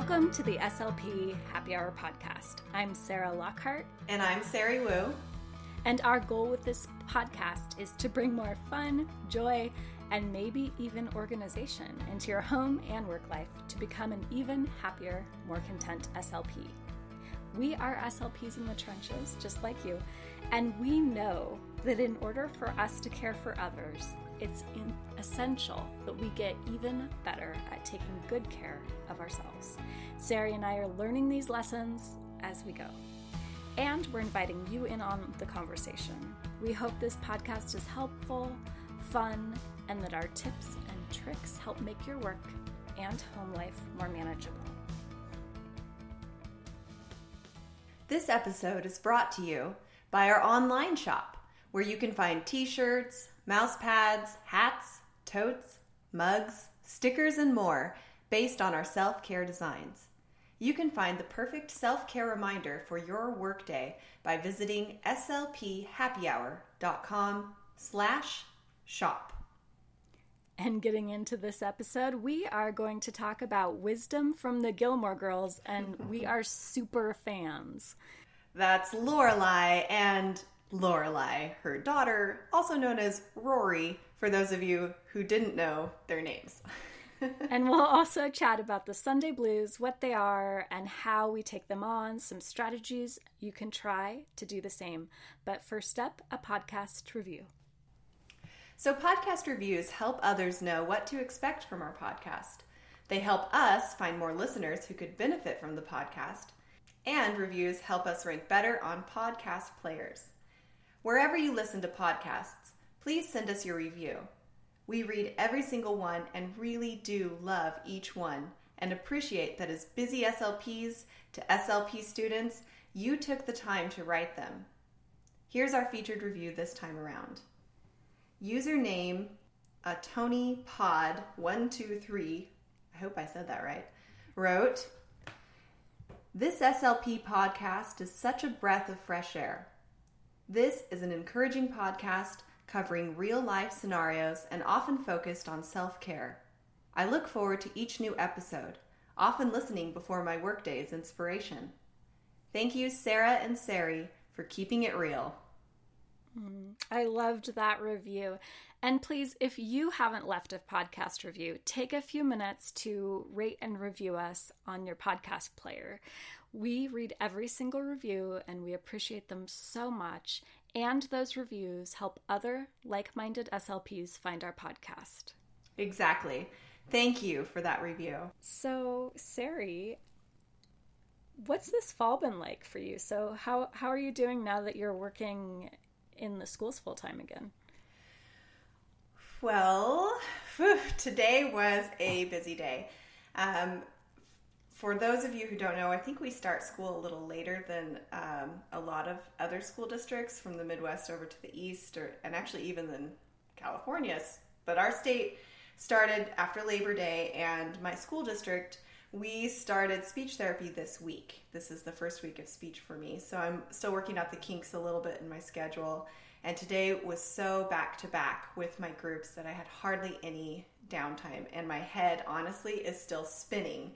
Welcome to the SLP Happy Hour podcast. I'm Sarah Lockhart. And I'm Sarie Wu. And our goal with this podcast is to bring more fun, joy, and maybe even organization into your home and work life to become an even happier, more content SLP. We are SLPs in the trenches, just like you, and we know that in order for us to care for others, it's essential that we get even better at taking good care of ourselves. Sarie and I are learning these lessons as we go. And we're inviting you in on the conversation. We hope this podcast is helpful, fun, and that our tips and tricks help make your work and home life more manageable. This episode is brought to you by our online shop, where you can find t shirts, mouse pads, hats, totes, mugs, stickers, and more based on our self care designs. You can find the perfect self care reminder for your workday by visiting slphappyhour.com slash shop. And getting into this episode, we are going to talk about wisdom from the Gilmore Girls, and we are super fans. That's Lorelai and Lorelai, her daughter, also known as Rory, for those of you who didn't know their names. and we'll also chat about the Sunday blues, what they are, and how we take them on, some strategies you can try to do the same. But first up, a podcast review. So, podcast reviews help others know what to expect from our podcast. They help us find more listeners who could benefit from the podcast, and reviews help us rank better on podcast players. Wherever you listen to podcasts, please send us your review. We read every single one and really do love each one and appreciate that as busy SLPs to SLP students, you took the time to write them. Here's our featured review this time around. Username uh, a Tony Pod 123, I hope I said that right, wrote, This SLP podcast is such a breath of fresh air. This is an encouraging podcast covering real life scenarios and often focused on self care. I look forward to each new episode, often listening before my workday's inspiration. Thank you, Sarah and Sarie, for keeping it real. Mm, I loved that review. And please, if you haven't left a podcast review, take a few minutes to rate and review us on your podcast player. We read every single review and we appreciate them so much. And those reviews help other like minded SLPs find our podcast. Exactly. Thank you for that review. So, Sarie, what's this fall been like for you? So, how, how are you doing now that you're working in the schools full time again? Well, whew, today was a busy day. Um, for those of you who don't know, I think we start school a little later than um, a lot of other school districts from the Midwest over to the East, or and actually even than California. But our state started after Labor Day, and my school district we started speech therapy this week. This is the first week of speech for me. So I'm still working out the kinks a little bit in my schedule. And today was so back to back with my groups that I had hardly any downtime. And my head, honestly, is still spinning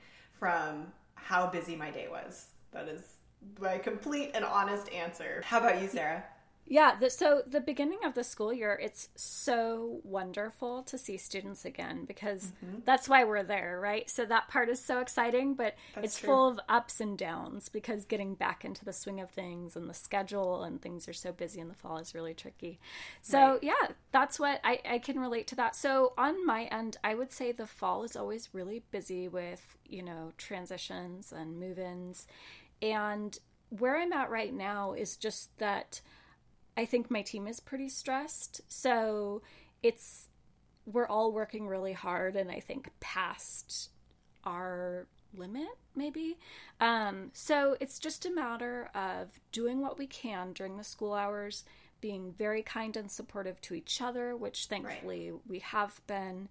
from how busy my day was. That is my complete and honest answer. How about you, Sarah? Yeah, the, so the beginning of the school year, it's so wonderful to see students again because mm-hmm. that's why we're there, right? So that part is so exciting, but that's it's true. full of ups and downs because getting back into the swing of things and the schedule and things are so busy in the fall is really tricky. So right. yeah, that's what I, I can relate to that. So on my end, I would say the fall is always really busy with, you know, transitions and move ins. And where I'm at right now is just that I think my team is pretty stressed. So it's we're all working really hard and I think past our limit maybe. Um, so it's just a matter of doing what we can during the school hours, being very kind and supportive to each other, which thankfully right. we have been,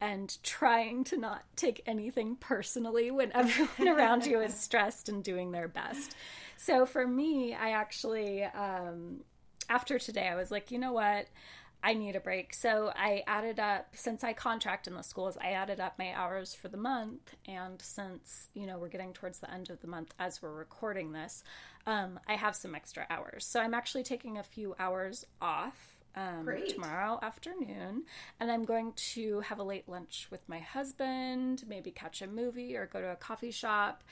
and trying to not take anything personally when everyone around you is stressed and doing their best. So for me, I actually um, after today, I was like, you know what? I need a break. So I added up, since I contract in the schools, I added up my hours for the month. And since, you know, we're getting towards the end of the month as we're recording this, um, I have some extra hours. So I'm actually taking a few hours off. Um, tomorrow afternoon, and I'm going to have a late lunch with my husband, maybe catch a movie or go to a coffee shop,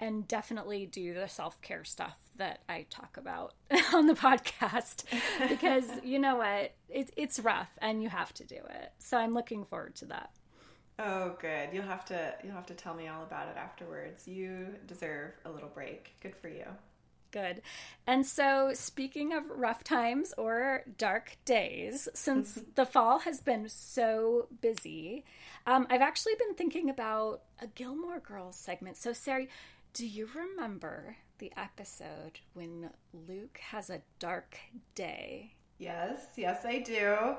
and definitely do the self care stuff that I talk about on the podcast because you know what? It, it's rough and you have to do it. So I'm looking forward to that. Oh, good. You'll have to you'll have to tell me all about it afterwards. You deserve a little break. Good for you. Good. And so, speaking of rough times or dark days, since the fall has been so busy, um, I've actually been thinking about a Gilmore Girls segment. So, Sarie, do you remember the episode when Luke has a dark day? Yes, yes, I do.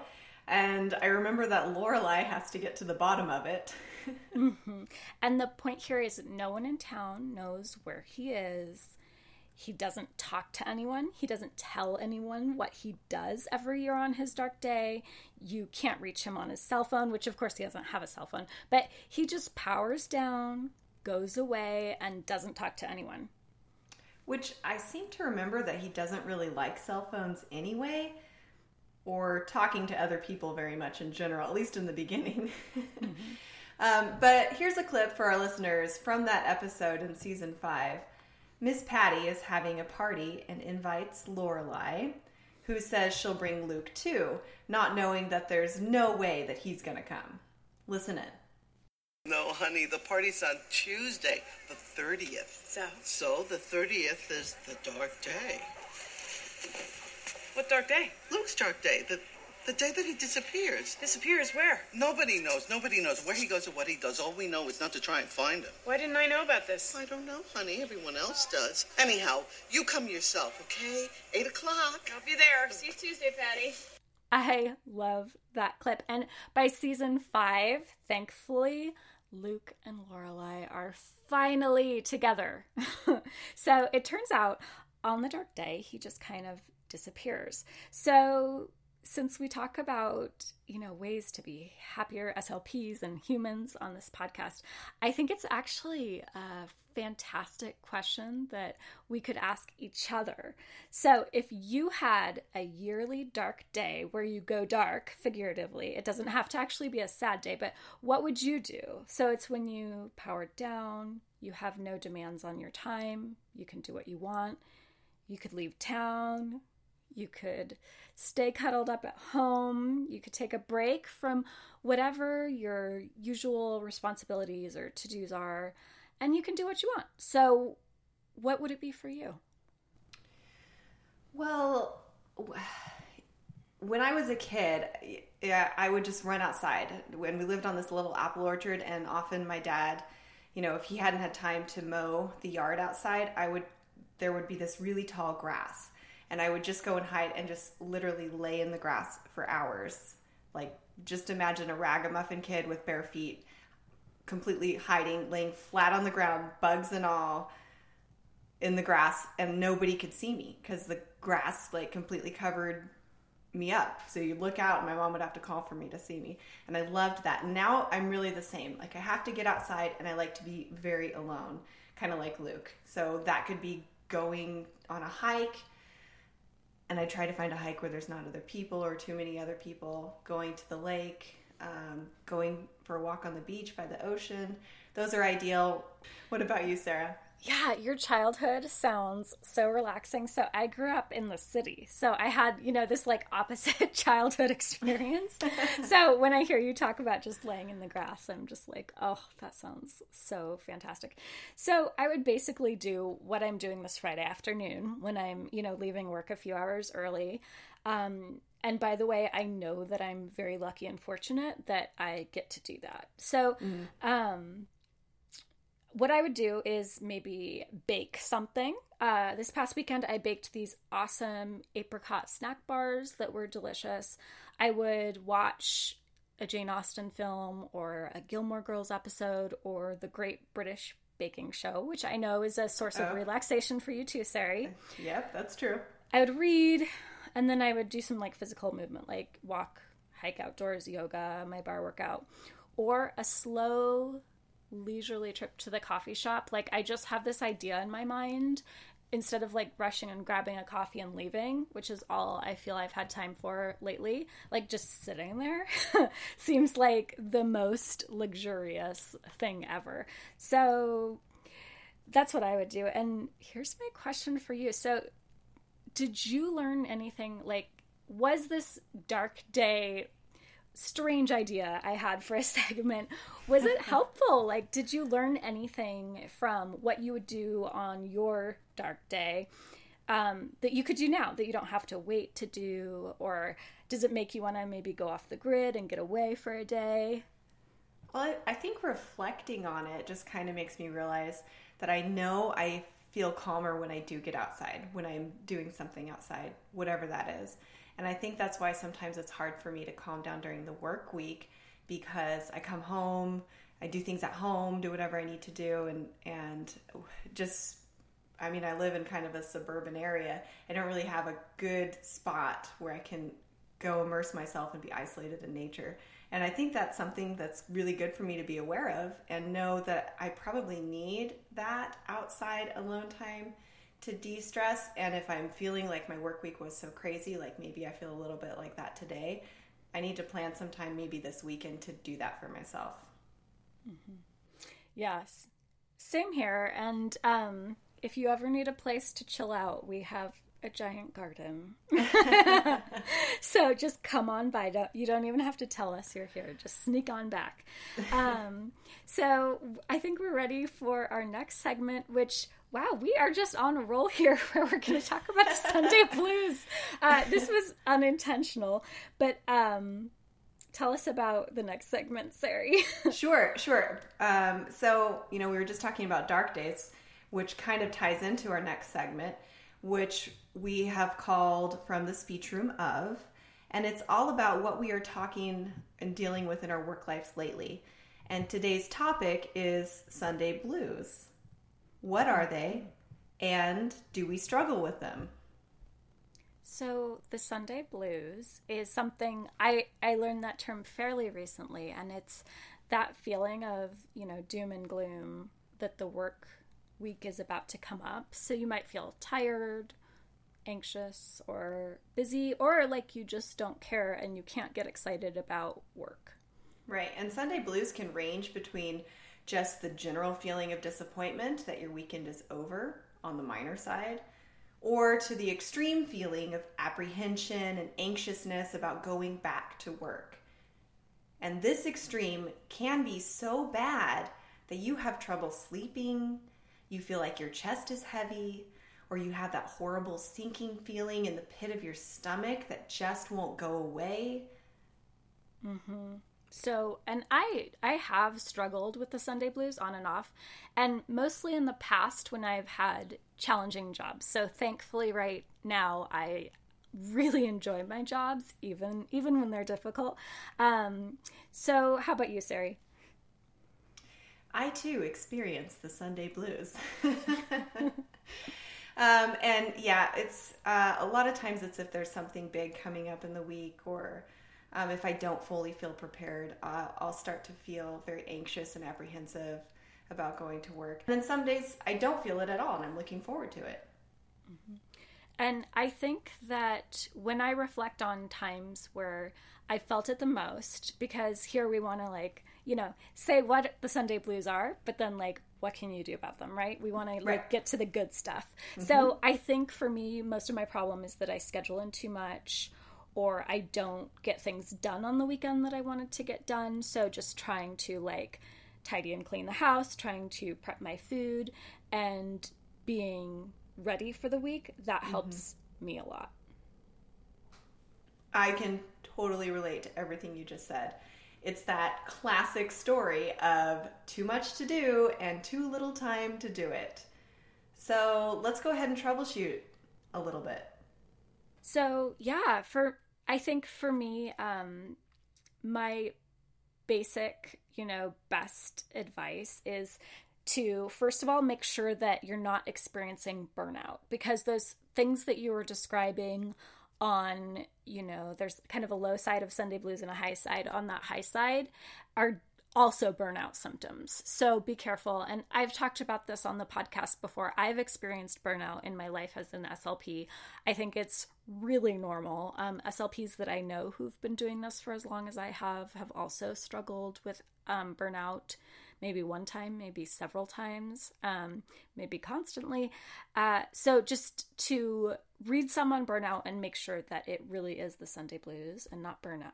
And I remember that Lorelai has to get to the bottom of it. mm-hmm. And the point here is no one in town knows where he is. He doesn't talk to anyone. He doesn't tell anyone what he does every year on his dark day. You can't reach him on his cell phone, which of course he doesn't have a cell phone, but he just powers down, goes away and doesn't talk to anyone. Which I seem to remember that he doesn't really like cell phones anyway, or talking to other people very much in general, at least in the beginning. mm-hmm. um, but here's a clip for our listeners from that episode in season five. Miss Patty is having a party and invites Lorelai, who says she'll bring Luke too, not knowing that there's no way that he's going to come. Listen in. No, honey, the party's on Tuesday, the 30th. So? So the 30th is the dark day. What dark day? Luke's dark day. The the day that he disappears. Disappears where? Nobody knows. Nobody knows where he goes or what he does. All we know is not to try and find him. Why didn't I know about this? I don't know, honey. Everyone else does. Anyhow, you come yourself, okay? Eight o'clock. I'll be there. See you Tuesday, Patty. I love that clip. And by season five, thankfully, Luke and Lorelai are finally together. so it turns out on the dark day, he just kind of disappears. So since we talk about, you know, ways to be happier SLPs and humans on this podcast, I think it's actually a fantastic question that we could ask each other. So, if you had a yearly dark day where you go dark, figuratively, it doesn't have to actually be a sad day, but what would you do? So, it's when you power down, you have no demands on your time, you can do what you want, you could leave town, you could stay cuddled up at home. You could take a break from whatever your usual responsibilities or to dos are, and you can do what you want. So, what would it be for you? Well, when I was a kid, yeah, I would just run outside. When we lived on this little apple orchard, and often my dad, you know, if he hadn't had time to mow the yard outside, I would there would be this really tall grass and I would just go and hide and just literally lay in the grass for hours. Like, just imagine a ragamuffin kid with bare feet, completely hiding, laying flat on the ground, bugs and all, in the grass, and nobody could see me because the grass like completely covered me up. So you'd look out, and my mom would have to call for me to see me. And I loved that. Now I'm really the same. Like I have to get outside, and I like to be very alone, kind of like Luke. So that could be going on a hike and I try to find a hike where there's not other people or too many other people, going to the lake, um, going for a walk on the beach by the ocean. Those are ideal. What about you, Sarah? Yeah, your childhood sounds so relaxing. So I grew up in the city. So I had, you know, this like opposite childhood experience. so when I hear you talk about just laying in the grass, I'm just like, oh, that sounds so fantastic. So I would basically do what I'm doing this Friday afternoon when I'm, you know, leaving work a few hours early. Um, and by the way, I know that I'm very lucky and fortunate that I get to do that. So, mm. um, what I would do is maybe bake something. Uh, this past weekend, I baked these awesome apricot snack bars that were delicious. I would watch a Jane Austen film or a Gilmore Girls episode or the Great British Baking Show, which I know is a source of oh. relaxation for you too, Sarie. Yep, that's true. I would read, and then I would do some like physical movement, like walk hike outdoors, yoga, my bar workout, or a slow, leisurely trip to the coffee shop. Like, I just have this idea in my mind instead of like rushing and grabbing a coffee and leaving, which is all I feel I've had time for lately, like just sitting there seems like the most luxurious thing ever. So that's what I would do. And here's my question for you. So, did you learn anything like was this dark day strange idea I had for a segment. Was it helpful? Like, did you learn anything from what you would do on your dark day um, that you could do now that you don't have to wait to do? Or does it make you want to maybe go off the grid and get away for a day? Well, I think reflecting on it just kind of makes me realize that I know I feel calmer when I do get outside, when I'm doing something outside, whatever that is. And I think that's why sometimes it's hard for me to calm down during the work week because I come home, I do things at home, do whatever I need to do, and and just I mean, I live in kind of a suburban area. I don't really have a good spot where I can go immerse myself and be isolated in nature. And I think that's something that's really good for me to be aware of and know that I probably need that outside alone time to de stress. And if I'm feeling like my work week was so crazy, like maybe I feel a little bit like that today, I need to plan some time maybe this weekend to do that for myself. Mm-hmm. Yes. Same here. And um, if you ever need a place to chill out, we have a giant garden. so just come on by. Don't, you don't even have to tell us you're here. Just sneak on back. Um, so I think we're ready for our next segment, which wow, we are just on a roll here where we're going to talk about the Sunday blues. Uh, this was unintentional, but um, tell us about the next segment, Sarie. sure, sure. Um, so, you know, we were just talking about dark days, which kind of ties into our next segment, which we have called From the Speech Room of. And it's all about what we are talking and dealing with in our work lives lately. And today's topic is Sunday blues. What are they? And do we struggle with them? So, the Sunday blues is something I, I learned that term fairly recently, and it's that feeling of, you know, doom and gloom that the work week is about to come up. So, you might feel tired, anxious, or busy, or like you just don't care and you can't get excited about work. Right. And Sunday blues can range between just the general feeling of disappointment that your weekend is over on the minor side, or to the extreme feeling of apprehension and anxiousness about going back to work. And this extreme can be so bad that you have trouble sleeping, you feel like your chest is heavy, or you have that horrible sinking feeling in the pit of your stomach that just won't go away. Mm-hmm. So, and I I have struggled with the Sunday blues on and off, and mostly in the past when I've had challenging jobs. So, thankfully right now I really enjoy my jobs even even when they're difficult. Um, so, how about you, Sarie? I too experience the Sunday blues. um, and yeah, it's uh, a lot of times it's if there's something big coming up in the week or um, if I don't fully feel prepared, uh, I'll start to feel very anxious and apprehensive about going to work. And then some days I don't feel it at all, and I'm looking forward to it. Mm-hmm. And I think that when I reflect on times where I felt it the most, because here we want to like, you know, say what the Sunday blues are, but then like, what can you do about them, right? We want to like right. get to the good stuff. Mm-hmm. So I think for me, most of my problem is that I schedule in too much or I don't get things done on the weekend that I wanted to get done. So just trying to like tidy and clean the house, trying to prep my food, and being ready for the week, that mm-hmm. helps mm-hmm. me a lot. I can totally relate to everything you just said. It's that classic story of too much to do and too little time to do it. So let's go ahead and troubleshoot a little bit. So, yeah, for I think for me, um, my basic, you know, best advice is to first of all make sure that you're not experiencing burnout because those things that you were describing on, you know, there's kind of a low side of Sunday blues and a high side. On that high side are also burnout symptoms. So be careful. And I've talked about this on the podcast before. I've experienced burnout in my life as an SLP. I think it's really normal. Um, SLPs that I know who've been doing this for as long as I have have also struggled with um, burnout. Maybe one time, maybe several times, um, maybe constantly. Uh, so, just to read some on burnout and make sure that it really is the Sunday blues and not burnout.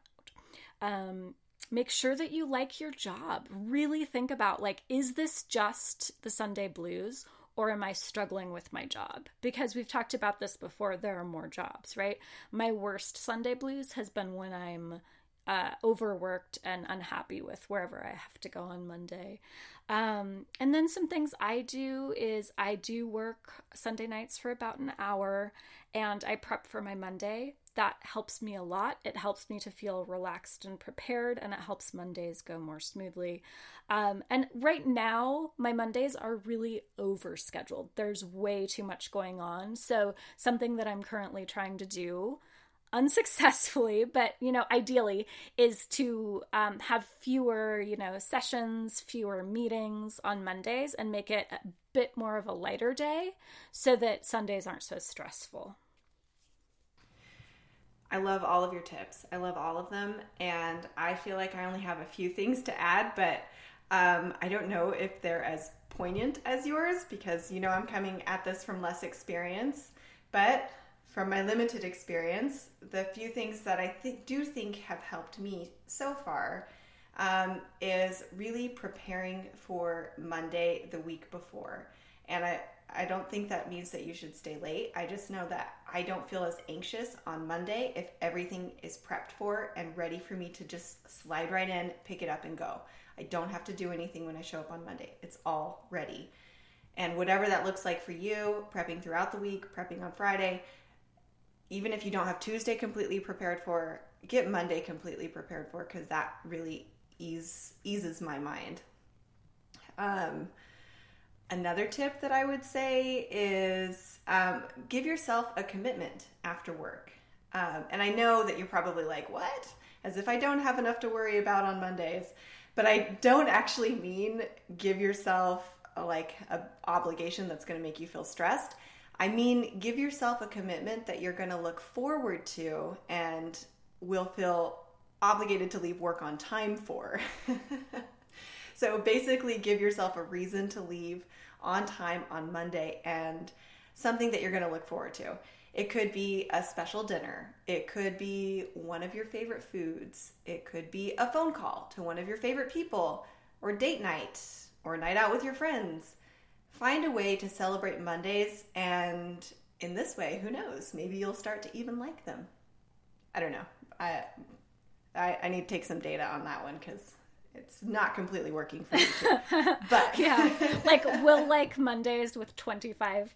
Um, make sure that you like your job. Really think about like, is this just the Sunday blues? Or am I struggling with my job? Because we've talked about this before, there are more jobs, right? My worst Sunday blues has been when I'm uh, overworked and unhappy with wherever I have to go on Monday. Um, and then some things I do is I do work Sunday nights for about an hour and I prep for my Monday that helps me a lot. It helps me to feel relaxed and prepared, and it helps Mondays go more smoothly. Um, and right now, my Mondays are really overscheduled. There's way too much going on. So, something that I'm currently trying to do unsuccessfully but you know ideally is to um, have fewer you know sessions fewer meetings on mondays and make it a bit more of a lighter day so that sundays aren't so stressful I love all of your tips. I love all of them. And I feel like I only have a few things to add, but um, I don't know if they're as poignant as yours because, you know, I'm coming at this from less experience. But from my limited experience, the few things that I th- do think have helped me so far um, is really preparing for Monday the week before. And I, I don't think that means that you should stay late. I just know that I don't feel as anxious on Monday if everything is prepped for and ready for me to just slide right in, pick it up, and go. I don't have to do anything when I show up on Monday. It's all ready. And whatever that looks like for you, prepping throughout the week, prepping on Friday, even if you don't have Tuesday completely prepared for, get Monday completely prepared for because that really ease, eases my mind. Um, Another tip that I would say is um, give yourself a commitment after work. Um, and I know that you're probably like, what? As if I don't have enough to worry about on Mondays. But I don't actually mean give yourself a, like an obligation that's going to make you feel stressed. I mean give yourself a commitment that you're going to look forward to and will feel obligated to leave work on time for. so basically, give yourself a reason to leave on time on Monday and something that you're going to look forward to. It could be a special dinner. It could be one of your favorite foods. It could be a phone call to one of your favorite people, or date night, or night out with your friends. Find a way to celebrate Mondays, and in this way, who knows? Maybe you'll start to even like them. I don't know. I I, I need to take some data on that one because it's not completely working for me too. but yeah like we'll like mondays with 25%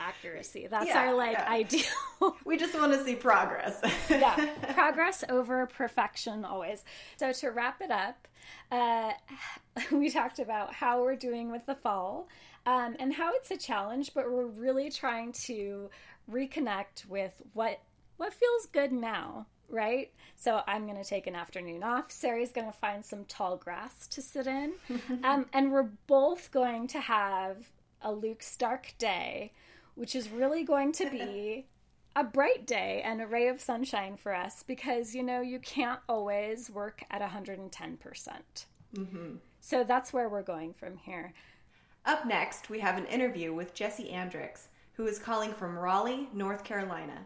accuracy that's yeah, our like yeah. ideal we just want to see progress yeah progress over perfection always so to wrap it up uh, we talked about how we're doing with the fall um, and how it's a challenge but we're really trying to reconnect with what what feels good now right? So I'm going to take an afternoon off. Sarie's going to find some tall grass to sit in. um, and we're both going to have a Luke Stark day, which is really going to be a bright day and a ray of sunshine for us because, you know, you can't always work at 110%. percent mm-hmm. So that's where we're going from here. Up next, we have an interview with Jessi Andricks, who is calling from Raleigh, North Carolina.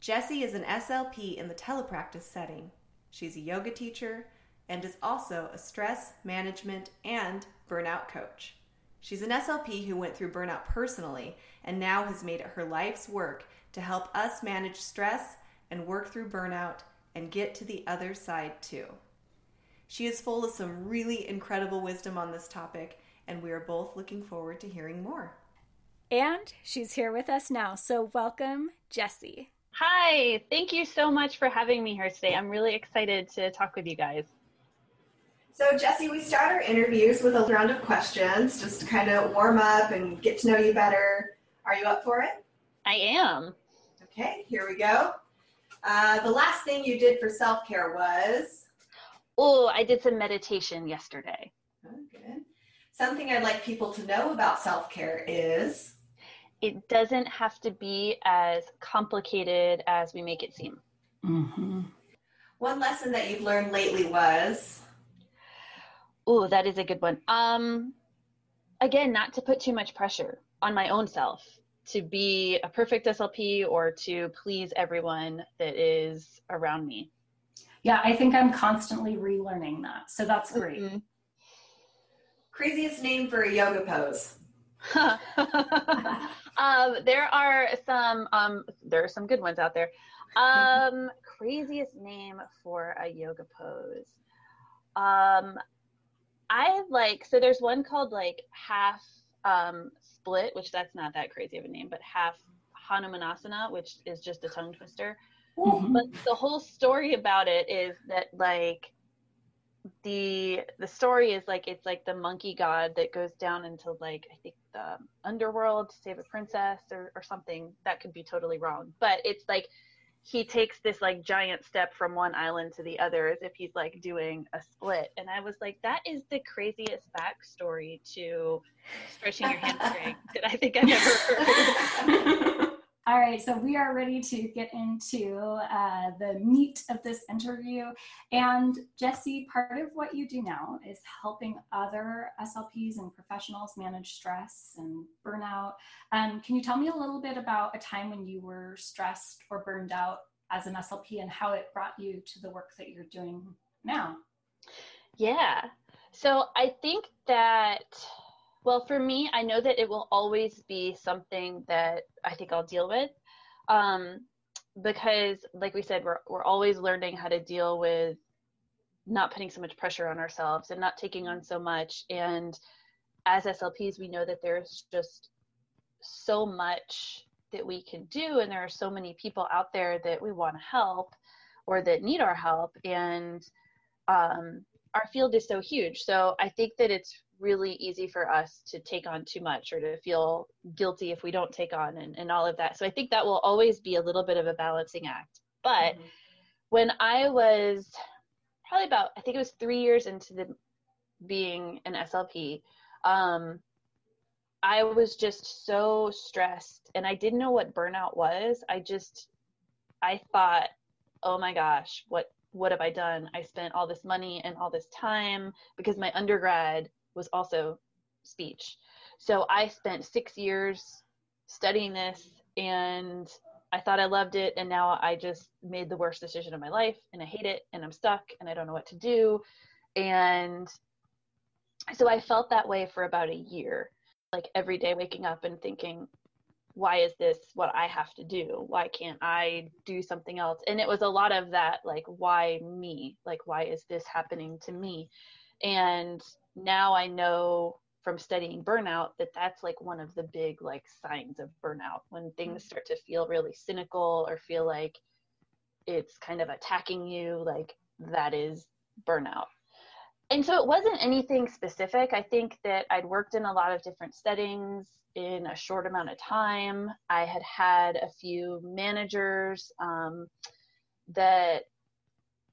Jessi is an SLP in the telepractice setting. She's a yoga teacher and is also a stress management and burnout coach. She's an SLP who went through burnout personally and now has made it her life's work to help us manage stress and work through burnout and get to the other side too. She is full of some really incredible wisdom on this topic, and we are both looking forward to hearing more. And she's here with us now, so welcome, Jessi. Hi, thank you so much for having me here today. I'm really excited to talk with you guys. So, Jessi, we start our interviews with a round of questions just to kind of warm up and get to know you better. Are you up for it? I am. Okay, here we go. Uh, the last thing you did for self care was? Oh, I did some meditation yesterday. Oh, good. Something I'd like people to know about self care is? It doesn't have to be as complicated as we make it seem. Mm-hmm. One lesson that you've learned lately was? Oh, that is a good one. Um, again, not to put too much pressure on my own self to be a perfect SLP or to please everyone that is around me. Yeah, I think I'm constantly relearning that. So that's great. Mm-hmm. Craziest name for a yoga pose? um, there are some um, there are some good ones out there. Um, craziest name for a yoga pose. Um, I like so there's one called like half um, split, which that's not that crazy of a name, but half Hanumanasana, which is just a tongue twister. Mm-hmm. But the whole story about it is that like the the story is like it's like the monkey god that goes down into like I think the underworld to save a princess or, or something. That could be totally wrong. But it's like he takes this like giant step from one island to the other as if he's like doing a split. And I was like, that is the craziest backstory to stretching your hamstring that I think I've ever heard. All right, so we are ready to get into uh, the meat of this interview. And Jessi, part of what you do now is helping other SLPs and professionals manage stress and burnout. Um, can you tell me a little bit about a time when you were stressed or burned out as an SLP and how it brought you to the work that you're doing now? Yeah, so I think that well, for me, I know that it will always be something that I think I'll deal with. Um, because like we said, we're, we're always learning how to deal with not putting so much pressure on ourselves and not taking on so much. And as SLPs, we know that there's just so much that we can do. And there are so many people out there that we want to help or that need our help. And um, our field is so huge. So I think that it's really easy for us to take on too much or to feel guilty if we don't take on and, and all of that. So I think that will always be a little bit of a balancing act. But mm-hmm. when I was probably about, I think it was three years into the being an SLP, um, I was just so stressed and I didn't know what burnout was. I just, I thought, oh my gosh, what what have I done? I spent all this money and all this time because my undergrad was also speech. So I spent six years studying this and I thought I loved it. And now I just made the worst decision of my life and I hate it and I'm stuck and I don't know what to do. And so I felt that way for about a year, like every day waking up and thinking, why is this what I have to do? Why can't I do something else? And it was a lot of that, like, why me? Like, why is this happening to me? And now I know from studying burnout that that's like one of the big like signs of burnout when things mm-hmm. start to feel really cynical or feel like it's kind of attacking you like that is burnout and so it wasn't anything specific. I think that i'd worked in a lot of different settings in a short amount of time. I had had a few managers um, that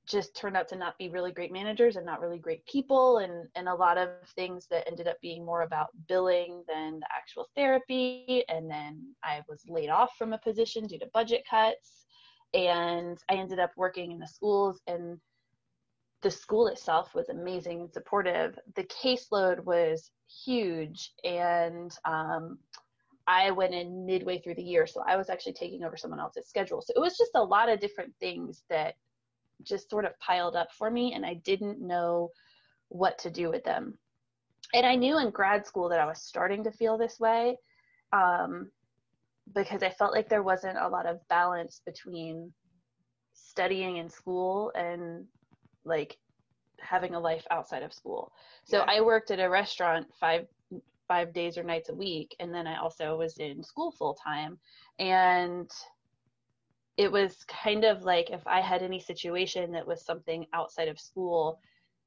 just turned out to not be really great managers and not really great people and and a lot of things that ended up being more about billing than the actual therapy. And then I was laid off from a position due to budget cuts. And I ended up working in the schools and the school itself was amazing and supportive the caseload was huge and um, I went in midway through the year so I was actually taking over someone else's schedule so it was just a lot of different things that just sort of piled up for me and I didn't know what to do with them. And I knew in grad school that I was starting to feel this way um, because I felt like there wasn't a lot of balance between studying in school and like having a life outside of school. So yeah. I worked at a restaurant five five days or nights a week and then I also was in school full time and it was kind of like if I had any situation that was something outside of school,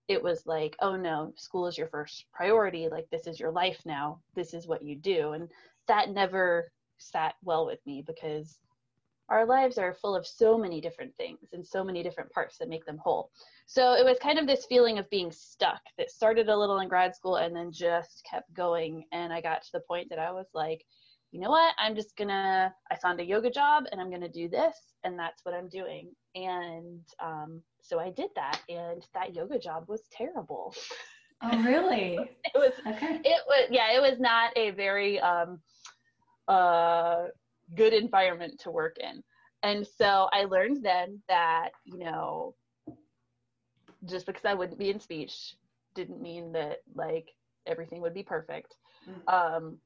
it was like, oh no, school is your first priority. Like, this is your life now. This is what you do. And that never sat well with me because our lives are full of so many different things and so many different parts that make them whole. So it was kind of this feeling of being stuck that started a little in grad school and then just kept going. And I got to the point that I was like, you know what? I'm just gonna, I found a yoga job and I'm gonna do this. And that's what I'm doing. And um, so I did that. And that yoga job was terrible. Oh, really? it was, okay. It was, yeah, it was not a very, um, uh, good environment to work in. And so I learned then that, you know, just because I wouldn't be in speech didn't mean that like everything would be perfect. Mm-hmm. Um,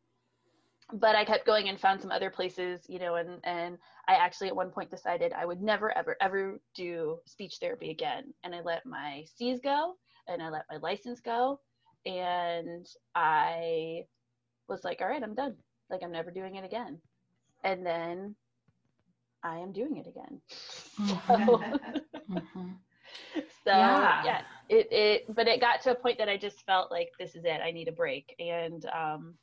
but I kept going and found some other places, you know, and, and I actually at one point decided I would never, ever, ever do speech therapy again. And I let my C's go and I let my license go. And I was like, all right, I'm done. Like, I'm never doing it again and then I am doing it again. So, mm-hmm. so yeah. yeah, it, it, but it got to a point that I just felt like this is it. I need a break. And, um,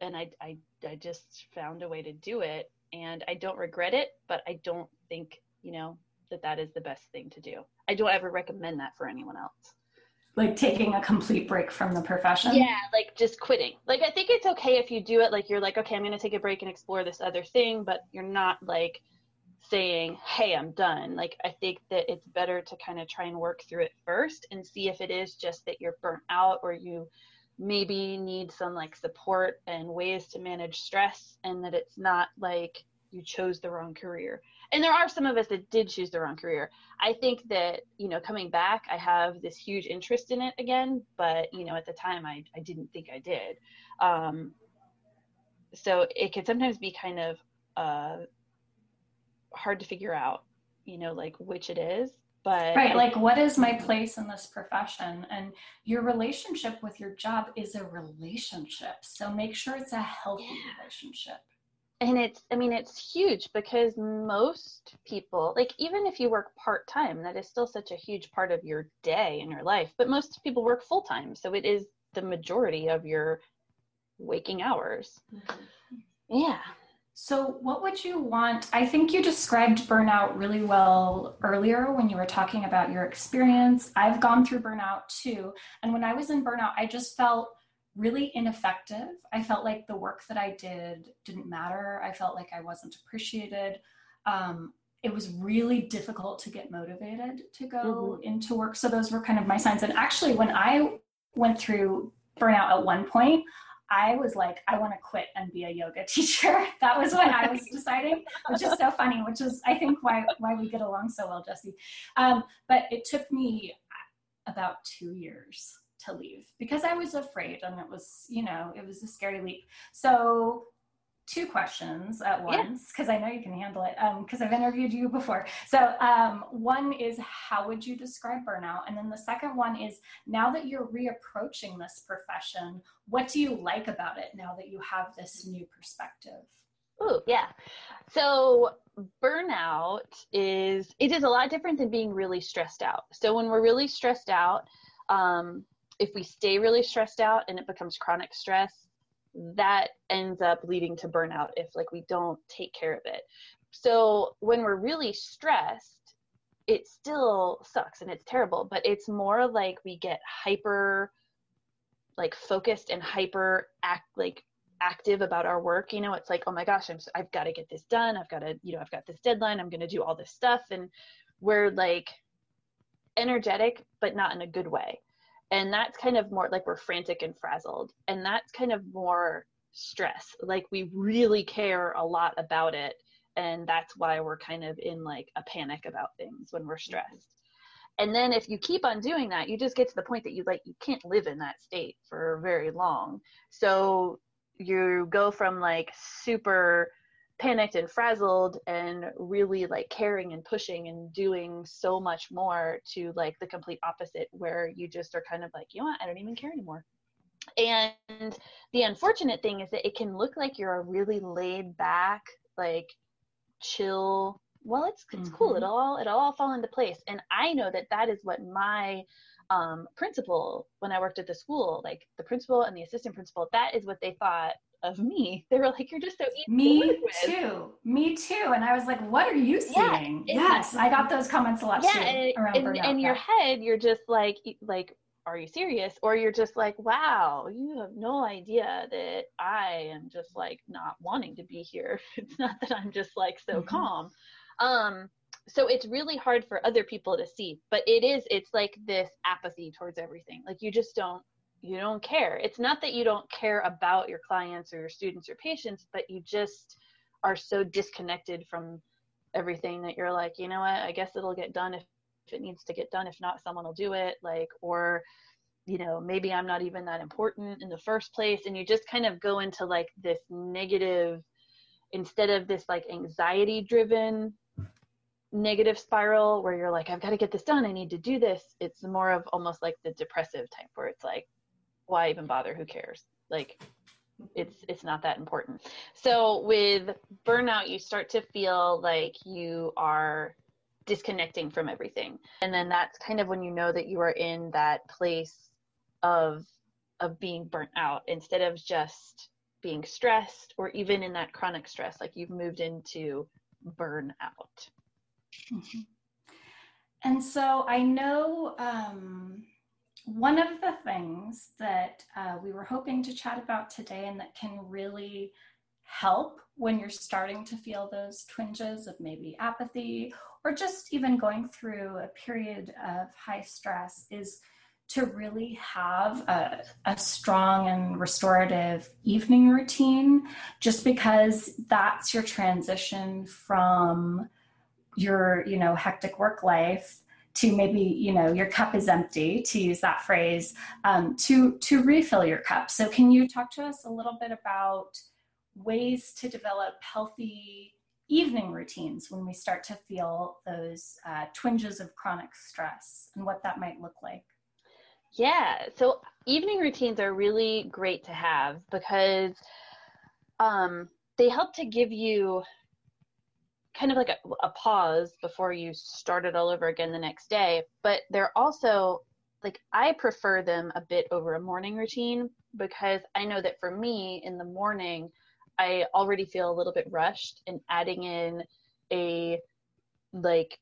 and I, I, I just found a way to do it and I don't regret it, but I don't think, you know, that that is the best thing to do. I don't ever recommend that for anyone else like taking a complete break from the profession? Yeah like just quitting. Like i think it's okay if you do it like you're like okay i'm going to take a break and explore this other thing but you're not like saying hey i'm done. Like i think that it's better to kind of try and work through it first and see if it is just that you're burnt out or you maybe need some like support and ways to manage stress and that it's not like you chose the wrong career and there are some of us that did choose the wrong career. I think that, you know, coming back, I have this huge interest in it again, but, you know, at the time I, I didn't think I did. Um, so it can sometimes be kind of uh, hard to figure out, you know, like which it is. But right, like what is my place in this profession? And your relationship with your job is a relationship. So make sure it's a healthy yeah. relationship and it's i mean it's huge because most people like even if you work part-time that is still such a huge part of your day and your life but most people work full-time so it is the majority of your waking hours. Mm-hmm. yeah. So what would you want i think you described burnout really well earlier when you were talking about your experience. I've gone through burnout too and when i was in burnout i just felt really ineffective. I felt like the work that I did didn't matter. I felt like I wasn't appreciated. Um, it was really difficult to get motivated to go mm-hmm. into work. So those were kind of my signs. And actually, when I went through burnout at one point, I was like, I want to quit and be a yoga teacher. that was when I was deciding, which is so funny, which is I think why why we get along so well, Jessi. Um, but it took me about two years to leave because I was afraid and it was, you know, it was a scary leap. So, two questions at once because yeah. I know you can handle it because um, I've interviewed you before. So, um, one is how would you describe burnout? And then the second one is now that you're reapproaching this profession, what do you like about it now that you have this new perspective? Oh, yeah. So, burnout is it is a lot different than being really stressed out. So, when we're really stressed out, um, if we stay really stressed out and it becomes chronic stress, that ends up leading to burnout if like we don't take care of it. So when we're really stressed, it still sucks and it's terrible, but it's more like we get hyper like focused and hyper act like active about our work. You know it's like oh my gosh i'm i've got to get this done. I've got to you know i've got this deadline. I'm going to do all this stuff. And we're like energetic but not in a good way and that's kind of more like we're frantic and frazzled. And that's kind of more stress. Like we really care a lot about it. And that's why we're kind of in like a panic about things when we're mm-hmm. stressed. And then if you keep on doing that you just get to the point that you like you can't live in that state for very long. So you go from like super panicked and frazzled and really like caring and pushing and doing so much more to like the complete opposite where you just are kind of like you know what? I don't even care anymore. And the unfortunate thing is that it can look like you're a really laid back like chill well it's it's mm-hmm. cool it'll all it'll all fall into place. And i know that that is what my um, principal when i worked at the school like the principal and the assistant principal that is what they thought of me. They were like, "You're just so easy me too, me too." And I was like, "What are you seeing?" Yeah, yes, I got those comments a lot yeah, too. And, around in, in your head, you're just like, like, are you serious? Or you're just like, wow, you have no idea that I am just like not wanting to be here. It's not that I'm just like so mm-hmm. calm. Um, so it's really hard for other people to see but it is it's like this apathy towards everything like you just don't you don't care. It's not that you don't care about your clients or your students or patients but you just are so disconnected from everything that you're like you know what? I guess it'll get done if, if it needs to get done. If not someone will do it. Like or you know maybe i'm not even that important in the first place. And you just kind of go into like this negative instead of this like anxiety driven negative spiral where you're like i've got to get this done. I need to do this. It's more of almost like the depressive type where it's like why even bother? Who cares? Like it's it's not that important. So with burnout you start to feel like you are disconnecting from everything. And then that's kind of when you know that you are in that place of of being burnt out instead of just being stressed or even in that chronic stress like you've moved into burnout. Mm-hmm. And so I know um, one of the things that uh, we were hoping to chat about today and that can really help when you're starting to feel those twinges of maybe apathy or just even going through a period of high stress is to really have a, a, strong and restorative evening routine, just because that's your transition from your you know hectic work life to maybe you know your cup is empty to use that phrase um, to to refill your cup. So can you talk to us a little bit about ways to develop healthy evening routines when we start to feel those uh, twinges of chronic stress and what that might look like? Yeah so evening routines are really great to have because um, they help to give you kind of like a, a pause before you start it all over again the next day. But they're also like I prefer them a bit over a morning routine because I know that for me in the morning, I already feel a little bit rushed and adding in a like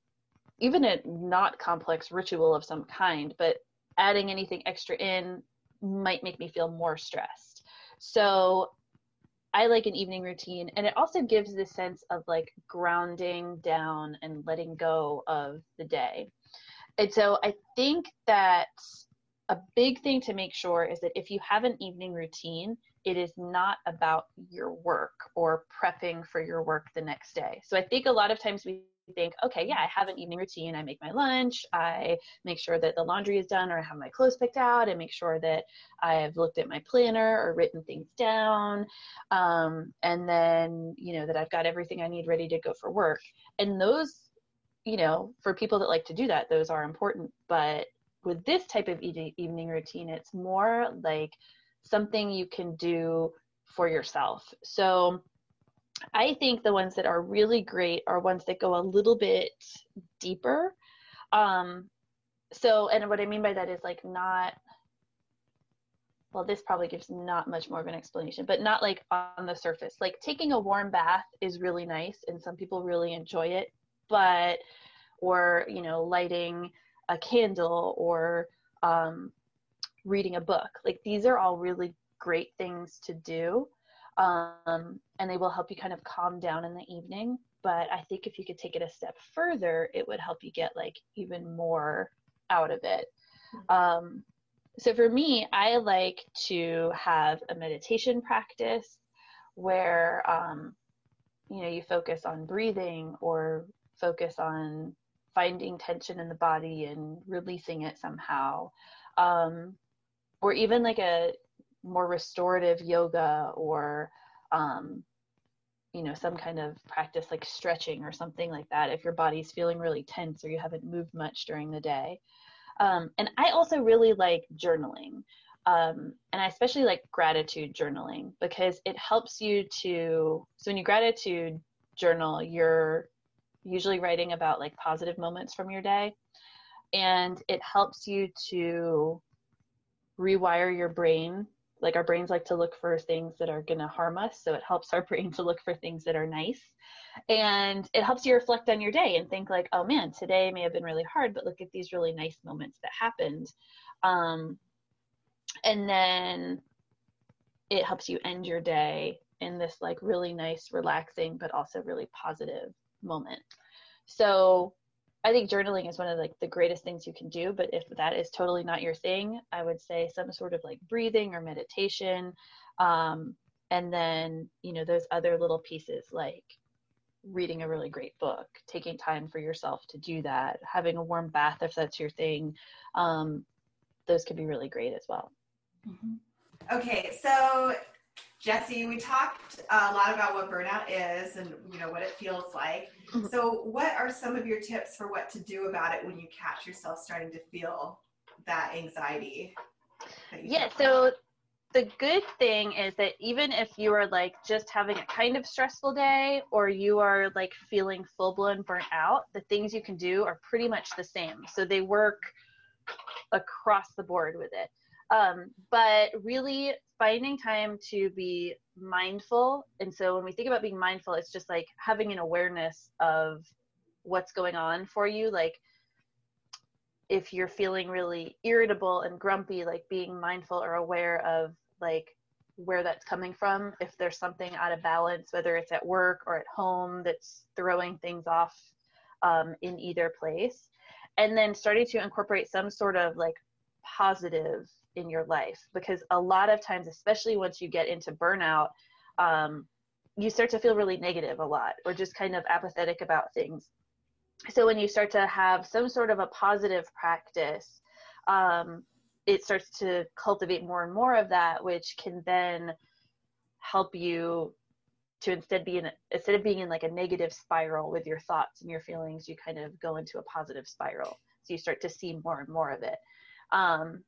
even a not complex ritual of some kind, but adding anything extra in might make me feel more stressed. So I like an evening routine and it also gives this sense of like grounding down and letting go of the day. And so I think that a big thing to make sure is that if you have an evening routine, it is not about your work or prepping for your work the next day. So I think a lot of times we think, okay, yeah, I have an evening routine. I make my lunch. I make sure that the laundry is done or I have my clothes picked out. I make sure that I've looked at my planner or written things down. Um, and then, you know, that I've got everything I need ready to go for work. And those, you know, for people that like to do that, those are important. But with this type of evening routine, it's more like something you can do for yourself. So, I think the ones that are really great are ones that go a little bit deeper. Um, so, and what I mean by that is like not, well, this probably gives not much more of an explanation, but not like on the surface. Like taking a warm bath is really nice, and some people really enjoy it, but, or, you know, lighting a candle or um, reading a book. Like these are all really great things to do um, and they will help you kind of calm down in the evening. But I think if you could take it a step further, it would help you get like even more out of it. Mm-hmm. Um, so for me, I like to have a meditation practice where um, you know you focus on breathing or focus on finding tension in the body and releasing it somehow um, or even like a more restorative yoga or um, you know some kind of practice like stretching or something like that if your body's feeling really tense or you haven't moved much during the day. Um, and i also really like journaling um, and i especially like gratitude journaling because it helps you to so when you gratitude journal you're usually writing about like positive moments from your day and it helps you to rewire your brain like our brains like to look for things that are going to harm us so it helps our brain to look for things that are nice. And it helps you reflect on your day and think like oh man today may have been really hard but look at these really nice moments that happened. Um, and then it helps you end your day in this like really nice relaxing but also really positive moment. So i think journaling is one of like the greatest things you can do but if that is totally not your thing i would say some sort of like breathing or meditation um, and then you know those other little pieces like reading a really great book taking time for yourself to do that having a warm bath if that's your thing um, those can be really great as well mm-hmm. okay so Jessi, we talked a lot about what burnout is and you know what it feels like. Mm-hmm. So, what are some of your tips for what to do about it when you catch yourself starting to feel that anxiety? That yeah, so the good thing is that even if you are like just having a kind of stressful day or you are like feeling full blown burnt out, the things you can do are pretty much the same. So they work across the board with it. Um, but really finding time to be mindful. And so when we think about being mindful, it's just like having an awareness of what's going on for you. Like if you're feeling really irritable and grumpy, like being mindful or aware of like where that's coming from. If there's something out of balance, whether it's at work or at home that's throwing things off um, in either place. And then starting to incorporate some sort of like positive in your life because a lot of times especially once you get into burnout um, you start to feel really negative a lot or just kind of apathetic about things. So when you start to have some sort of a positive practice um, it starts to cultivate more and more of that which can then help you to instead be in instead of being in like a negative spiral with your thoughts and your feelings you kind of go into a positive spiral. So you start to see more and more of it. Um,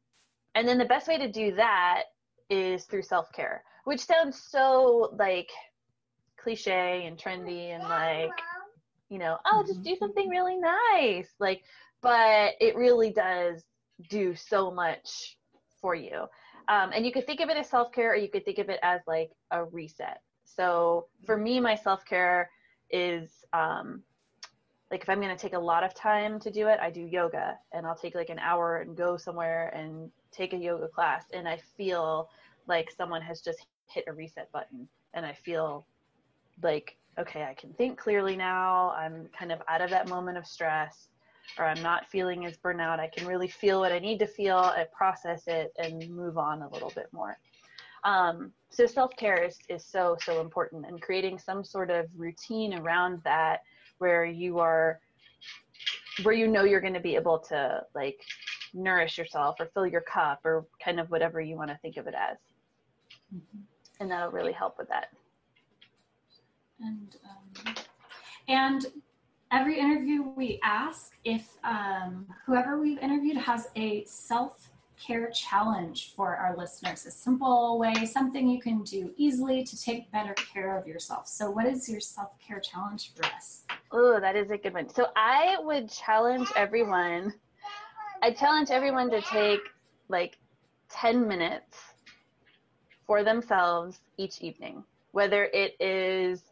and then the best way to do that is through self care, which sounds so like cliche and trendy and like, you know, oh, just do something really nice. Like, but it really does do so much for you. Um, and you could think of it as self care or you could think of it as like a reset. So for me, my self care is um, like if I'm going to take a lot of time to do it, I do yoga and I'll take like an hour and go somewhere and take a yoga class and I feel like someone has just hit a reset button and I feel like, okay, I can think clearly now. I'm kind of out of that moment of stress or I'm not feeling as burnout. I can really feel what I need to feel, I process it and move on a little bit more. Um, so self care is, is so, so important and creating some sort of routine around that where you are, where you know you're going to be able to like nourish yourself or fill your cup or kind of whatever you want to think of it as. Mm-hmm. And that'll really help with that. And um, and every interview we ask if um, whoever we've interviewed has a self care challenge for our listeners a simple way something you can do easily to take better care of yourself so what is your self-care challenge for us oh that is a good one so i would challenge everyone I challenge everyone to take like 10 minutes for themselves each evening, whether it is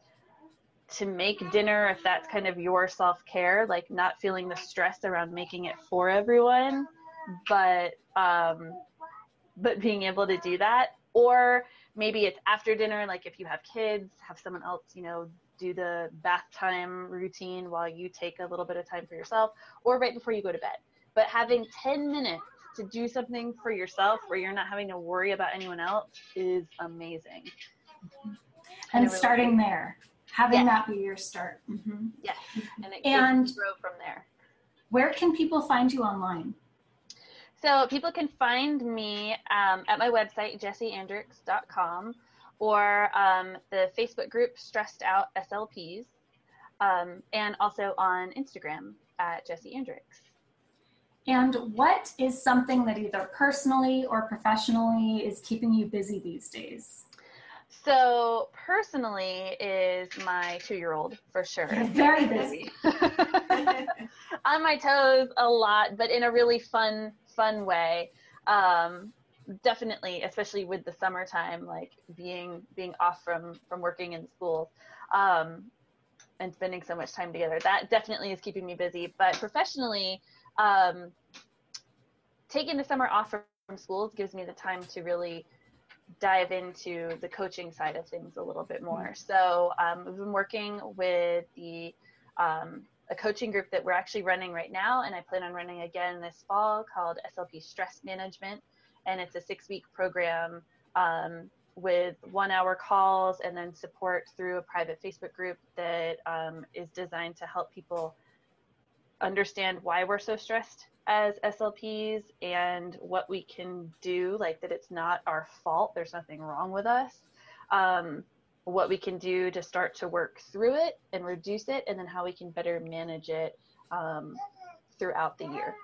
to make dinner, if that's kind of your self care, like not feeling the stress around making it for everyone, but, um, but being able to do that. Or maybe it's after dinner, like if you have kids, have someone else, you know, do the bath time routine while you take a little bit of time for yourself, or right before you go to bed but having 10 minutes to do something for yourself where you're not having to worry about anyone else is amazing. And, and starting really there, having that be your start. Mm-hmm. Yeah, and it and grow from there. Where can people find you online? So people can find me um, at my website, jessiandricks.com, or um, the Facebook group Stressed Out SLPs, um, and also on Instagram at Jessi Andricks. And what is something that either personally or professionally is keeping you busy these days? So personally is my two-year-old for sure. You're very busy. On my toes a lot, but in a really fun, fun way. Um, definitely, especially with the summertime, like being being off from from working in schools, um, and spending so much time together. That definitely is keeping me busy. But professionally, um, taking the summer off from, schools gives me the time to really dive into the coaching side of things a little bit more. Mm-hmm. So um, we've been working with the um, a coaching group that we're actually running right now, and I plan on running again this fall called SLP Stress Management, and it's a six-week program um, with one-hour calls and then support through a private Facebook group that um, is designed to help people understand why we're so stressed as SLPs and what we can do, like that it's not our fault, there's nothing wrong with us. Um, what we can do to start to work through it and reduce it, and then how we can better manage it um, throughout the year.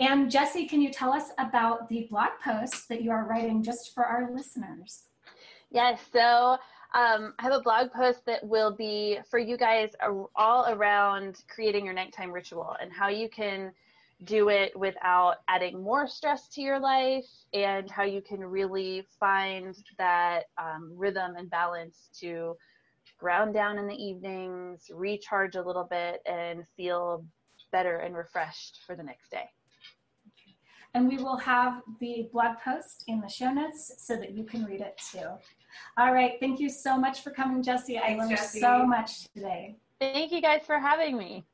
And Jessi, can you tell us about the blog post that you are writing just for our listeners? Yes, so um, I have a blog post that will be for you guys all around creating your nighttime ritual and how you can do it without adding more stress to your life and how you can really find that um, rhythm and balance to ground down in the evenings, recharge a little bit, and feel better and refreshed for the next day. And we will have the blog post in the show notes so that you can read it too. All right. Thank you so much for coming, Jessi. Thanks, I learned Jessi. so much today. Thank you guys for having me.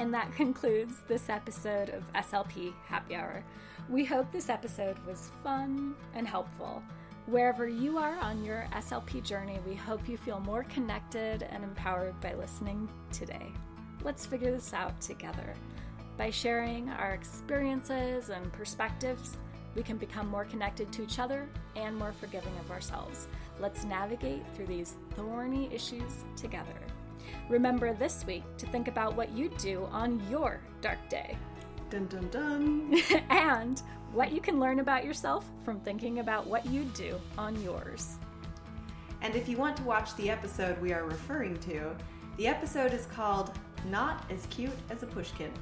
And that concludes this episode of SLP Happy Hour. We hope this episode was fun and helpful. Wherever you are on your SLP journey, we hope you feel more connected and empowered by listening today. Let's figure this out together. By sharing our experiences and perspectives, we can become more connected to each other and more forgiving of ourselves. Let's navigate through these thorny issues together. Remember this week to think about what you do on your dark day. Dun dun dun. and what you can learn about yourself from thinking about what you do on yours. And if you want to watch the episode we are referring to, the episode is called Not as Cute as a Pushkin.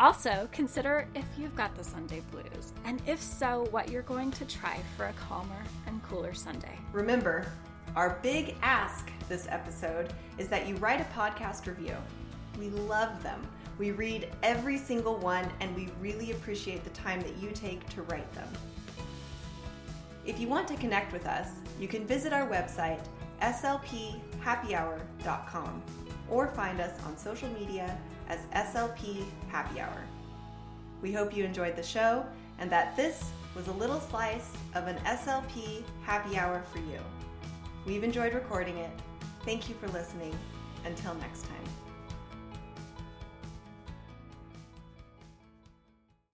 Also, consider if you've got the Sunday blues, and if so, what you're going to try for a calmer and cooler Sunday. Remember, our big ask this episode is that you write a podcast review. We love them. We read every single one, and we really appreciate the time that you take to write them. If you want to connect with us, you can visit our website, slphappyhour.com, or find us on social media as SLP Happy Hour. We hope you enjoyed the show and that this was a little slice of an SLP Happy Hour for you. We've enjoyed recording it. Thank you for listening. Until next time.